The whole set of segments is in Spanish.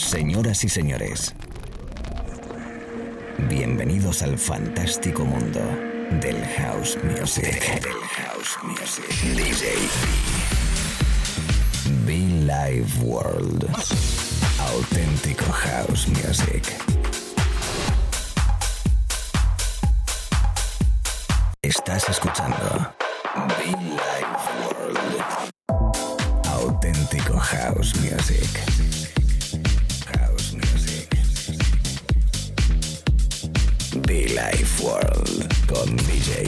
Señoras y señores, bienvenidos al fantástico mundo del house music. Del house music. DJ Be Live World. Auténtico house music. Estás escuchando Be Live World. Auténtico house music. Be Life World con DJ.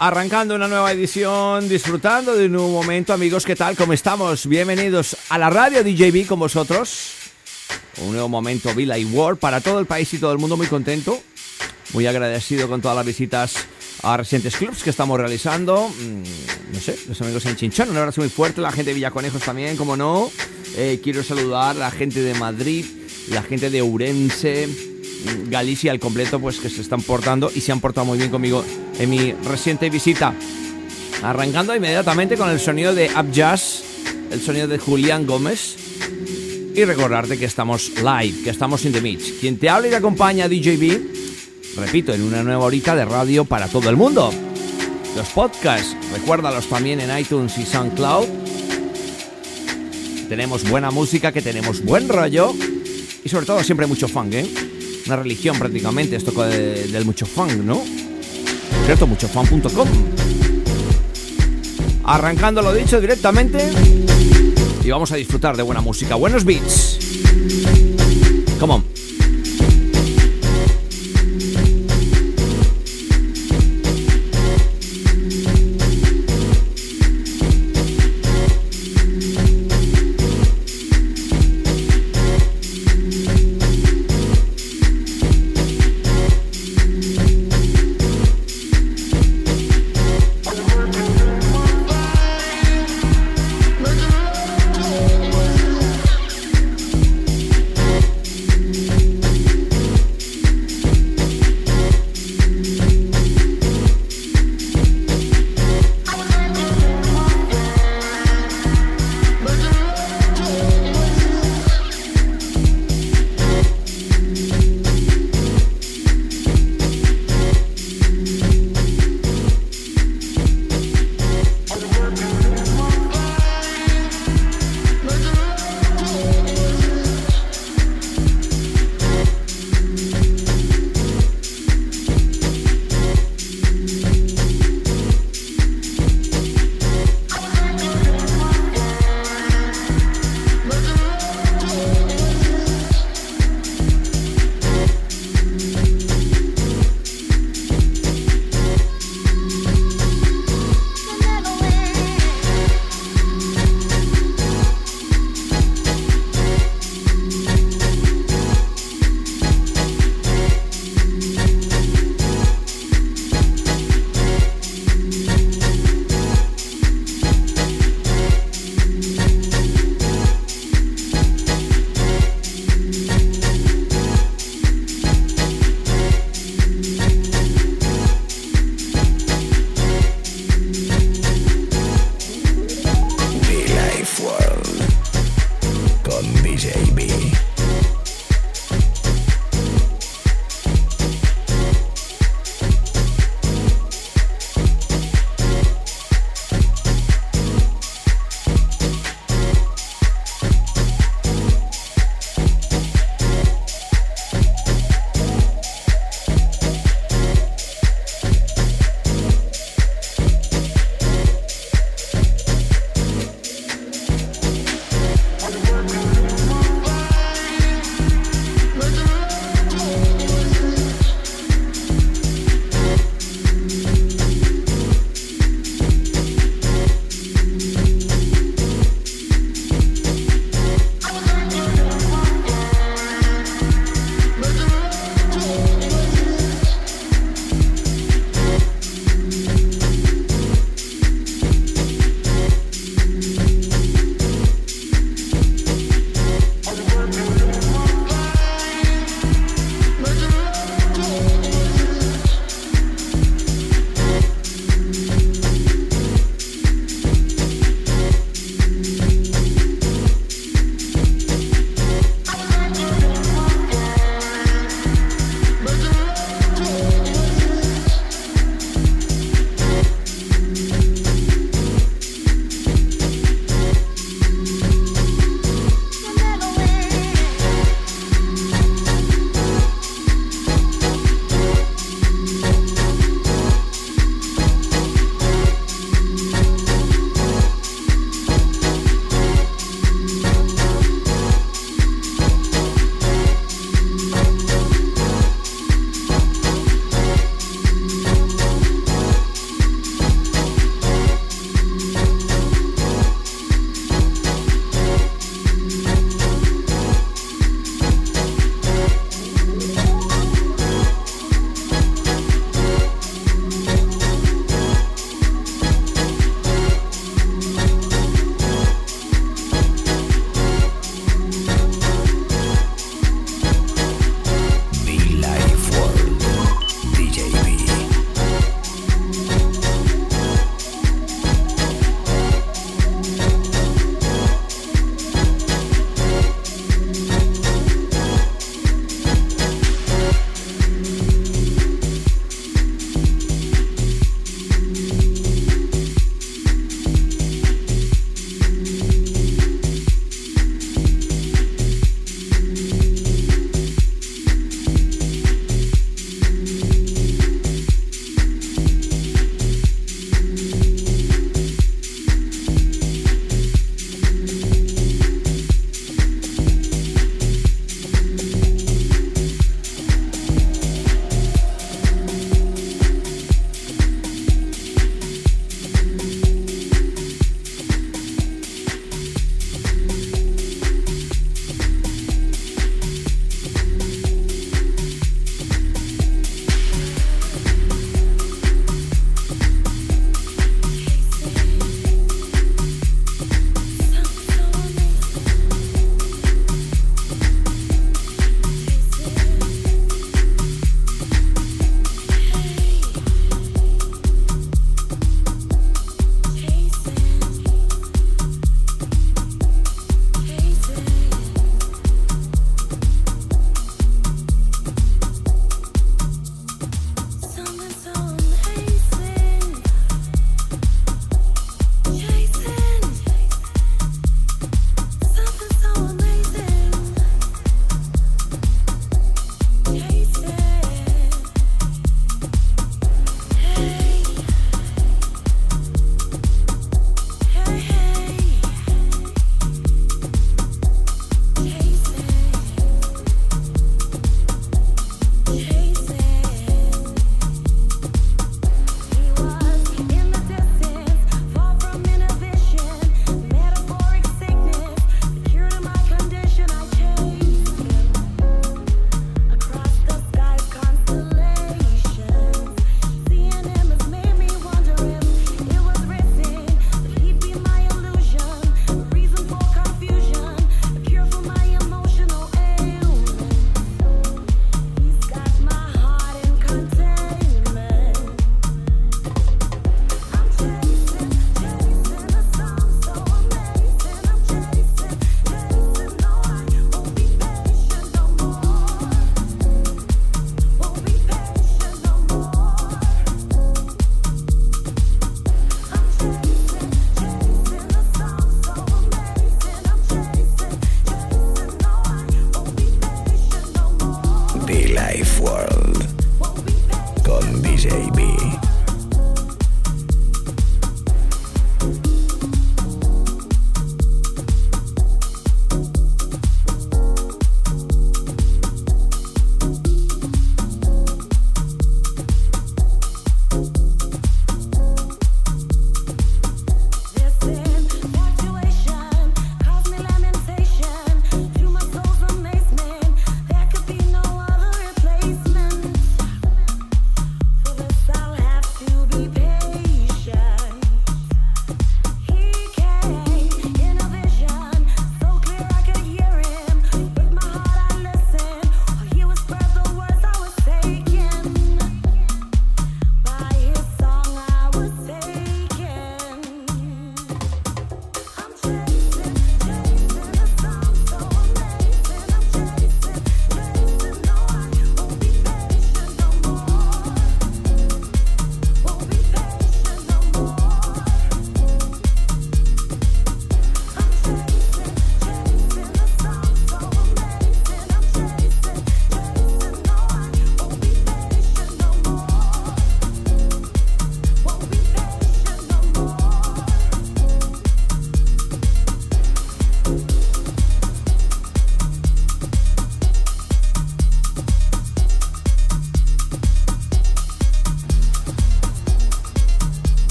Arrancando una nueva edición, disfrutando de un nuevo momento, amigos, ¿qué tal? ¿Cómo estamos? Bienvenidos a la radio DJB con vosotros. Un nuevo momento Villa y World para todo el país y todo el mundo, muy contento. Muy agradecido con todas las visitas a recientes clubs que estamos realizando. Mm, no sé, los amigos en Chinchón, un abrazo muy fuerte, la gente de Villaconejos también, como no. Eh, quiero saludar a la gente de Madrid, la gente de Ourense, mm, Galicia al completo, pues que se están portando y se han portado muy bien conmigo en mi reciente visita. Arrancando inmediatamente con el sonido de Up Jazz, el sonido de Julián Gómez. Y recordarte que estamos live, que estamos in the mix. Quien te habla y te acompaña, DJB, repito, en una nueva horita de radio para todo el mundo. Los podcasts, recuérdalos también en iTunes y SoundCloud. Tenemos buena música, que tenemos buen rollo y sobre todo siempre mucho funk, ¿eh? Una religión prácticamente, esto de- del mucho funk, ¿no? ¿Cierto? Muchofunk.com. Arrancando lo dicho directamente y vamos a disfrutar de buena música, buenos beats. Come on.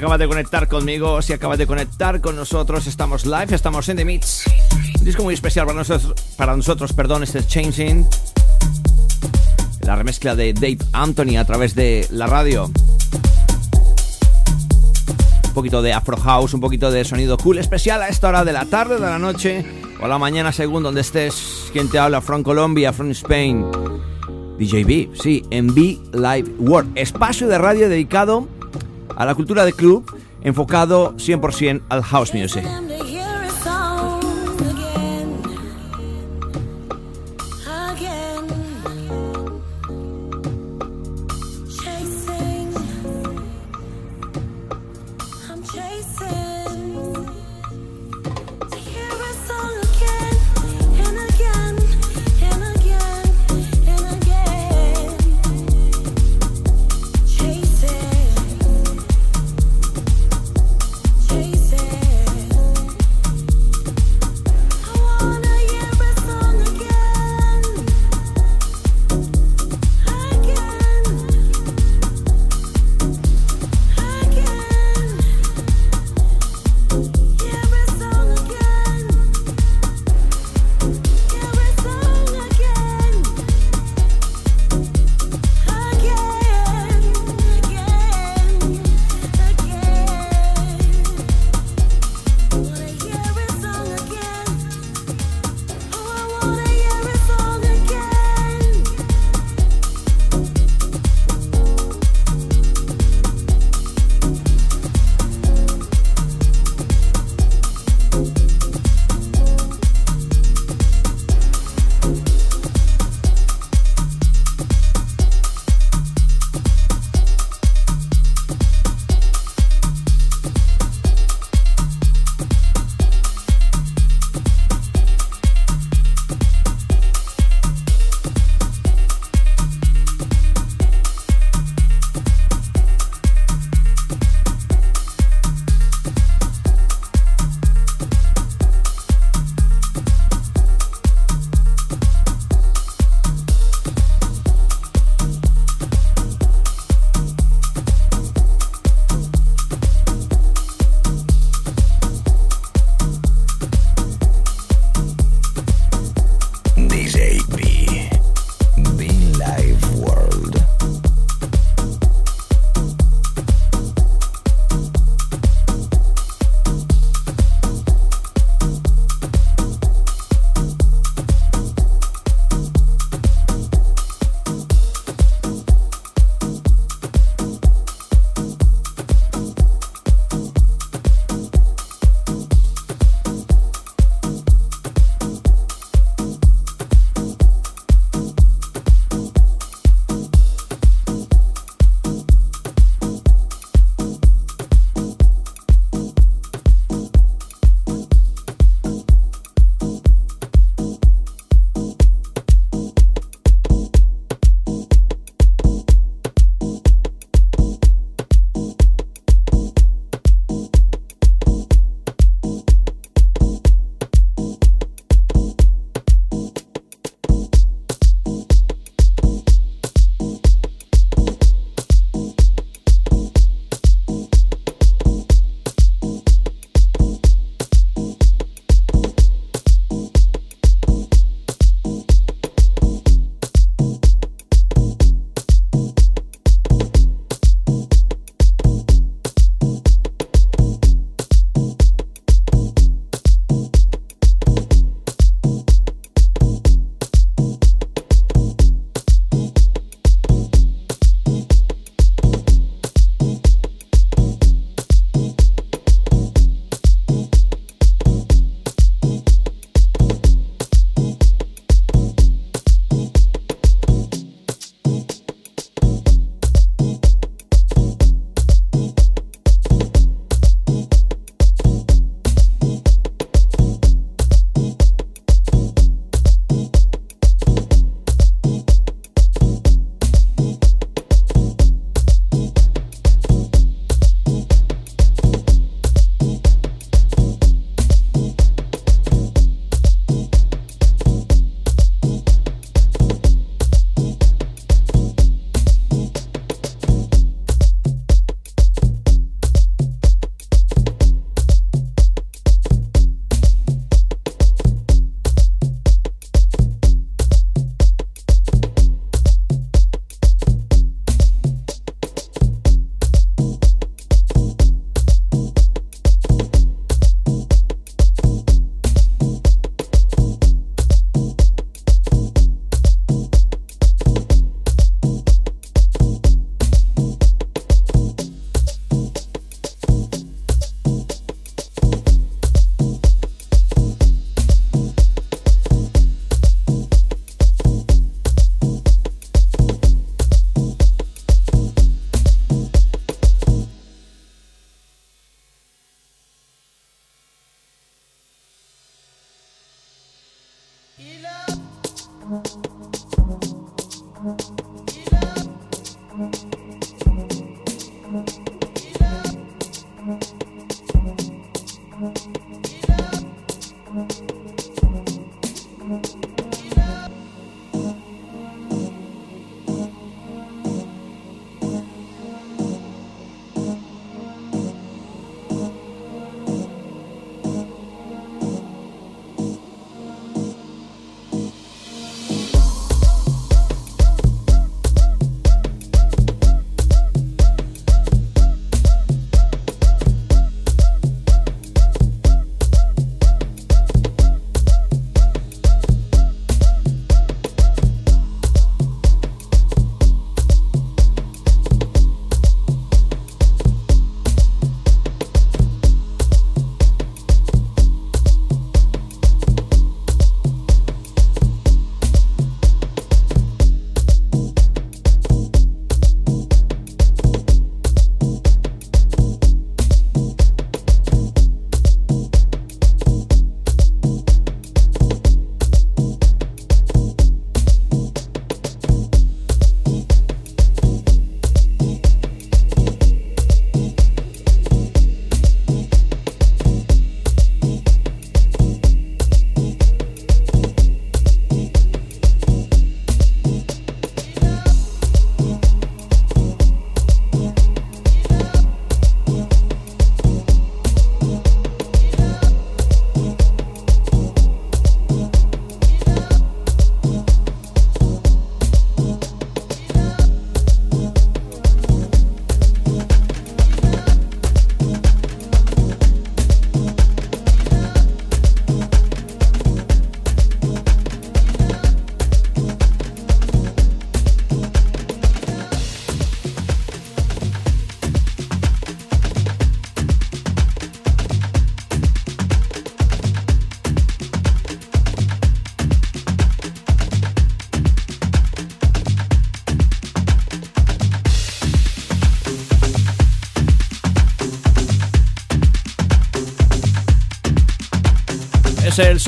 Acabas de conectar conmigo, si acabas de conectar con nosotros, estamos live, estamos en The Mix. Un disco muy especial para nosotros, para nosotros perdón, este es Changing. La remezcla de Dave Anthony a través de la radio. Un poquito de Afro House, un poquito de sonido cool especial a esta hora de la tarde, de la noche o la mañana según donde estés. Quien te habla, from Colombia, from Spain. DJB, sí, en B Live World, espacio de radio dedicado a la cultura de club, enfocado 100% al house music.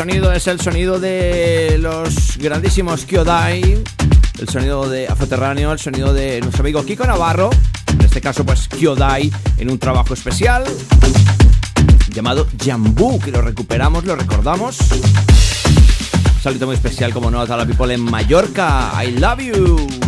Sonido, es el sonido de los grandísimos Kyodai, el sonido de Afroterráneo, el sonido de nuestro amigo Kiko Navarro, en este caso pues Kyodai en un trabajo especial llamado Jambu, que lo recuperamos, lo recordamos. saludo muy especial como no a la people en Mallorca. I love you.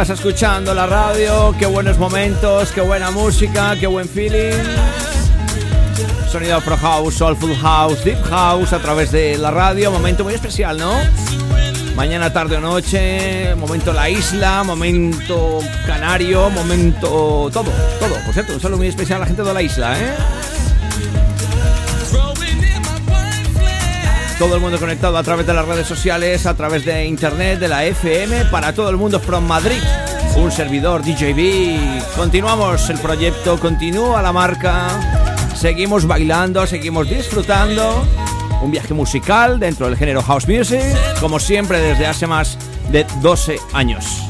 Estás escuchando la radio, qué buenos momentos, qué buena música, qué buen feeling. Sonido Pro House, Soulful House, Deep House a través de la radio. Momento muy especial, ¿no? Mañana, tarde o noche, momento la isla, momento canario, momento todo, todo. Por cierto, un saludo muy especial a la gente de la isla, ¿eh? Todo el mundo conectado a través de las redes sociales, a través de internet, de la FM, para todo el mundo from Madrid. Un servidor DJB. Continuamos el proyecto, continúa la marca seguimos bailando, seguimos disfrutando. Un viaje musical dentro del género house music, como siempre desde hace más de 12 años.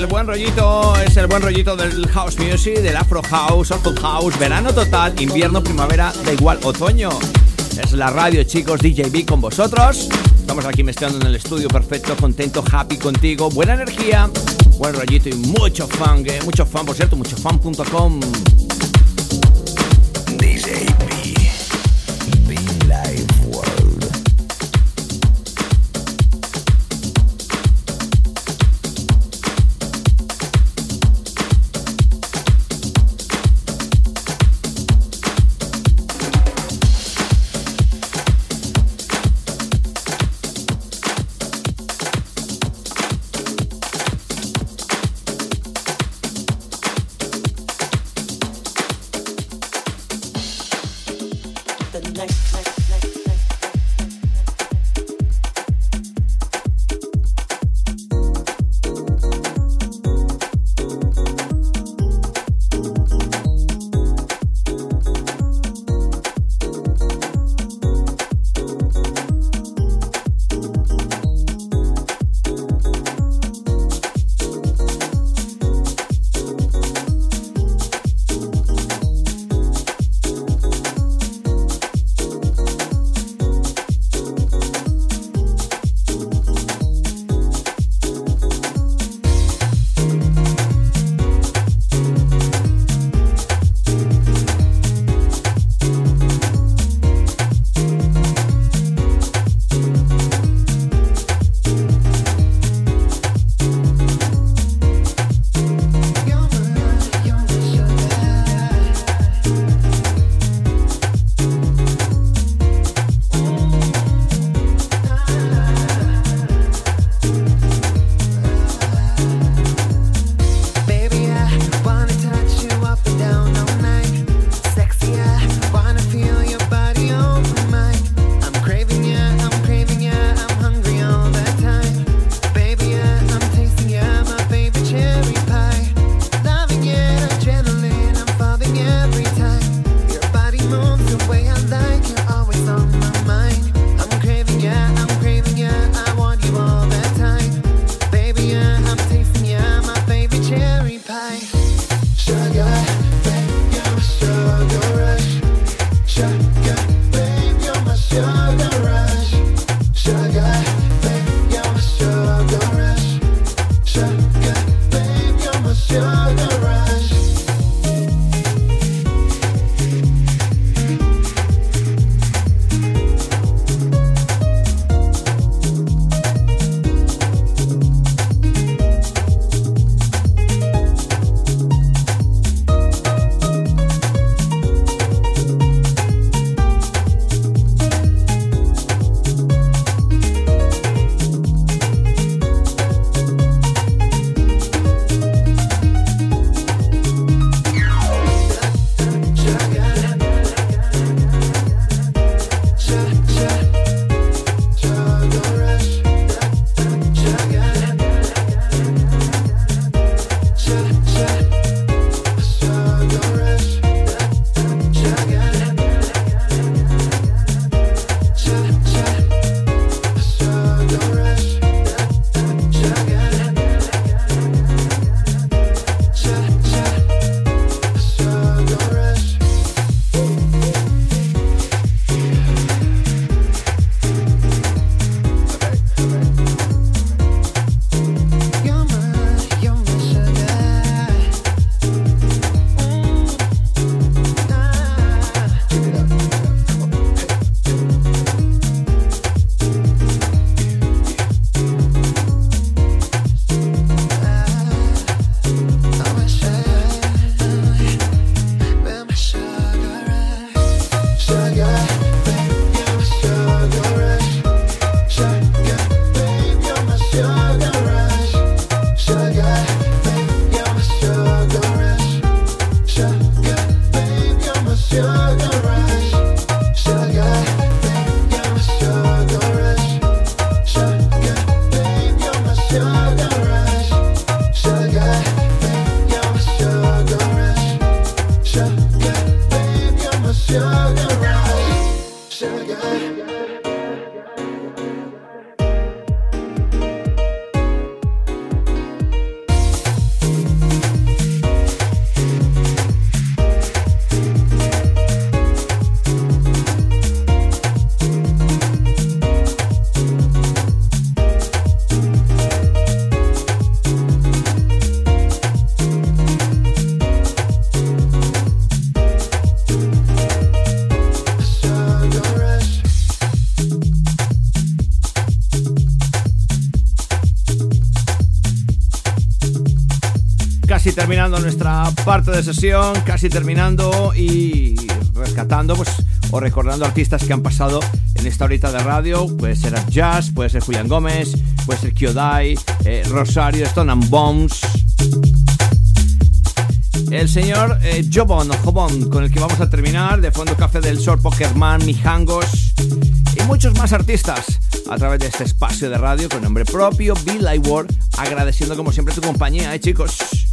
El buen rollito, es el buen rollito del house music, del afro house, soul house, verano total, invierno, primavera, da igual, otoño. Es la radio, chicos, DJB con vosotros. Estamos aquí mezclando en el estudio perfecto, contento, happy contigo, buena energía, buen rollito y mucho fan, eh, mucho fan, por cierto, muchofan.com. parte de sesión, casi terminando y rescatando pues, o recordando artistas que han pasado en esta horita de radio. Puede ser Jazz, puede ser Julián Gómez, puede ser Kyodai, eh, Rosario, Stone and Bones. El señor eh, Jobon, Jobon, con el que vamos a terminar, de Fondo Café del Sol, Pokerman, Mijangos y muchos más artistas a través de este espacio de radio con nombre propio, Bill Ward, agradeciendo como siempre tu compañía, ¿eh, chicos?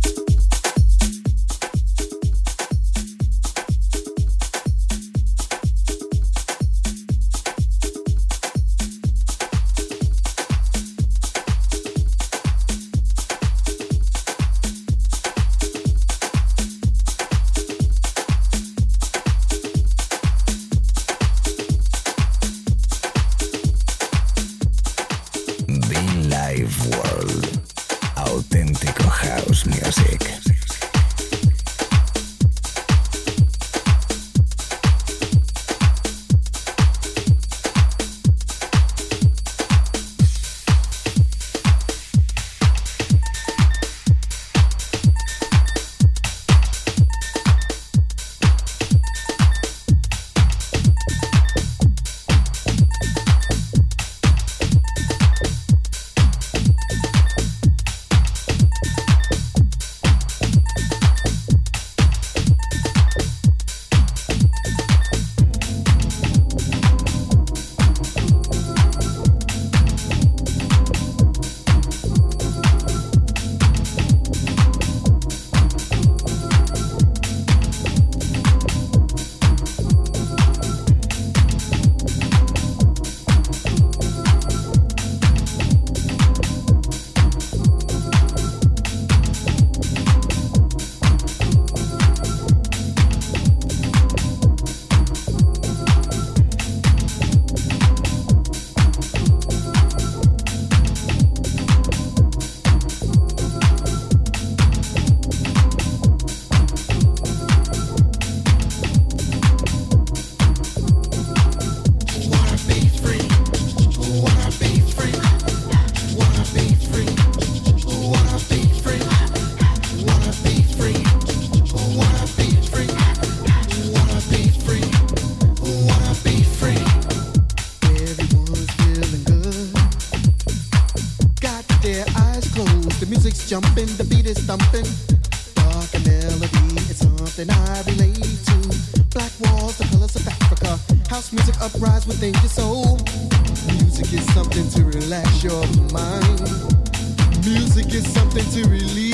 Music.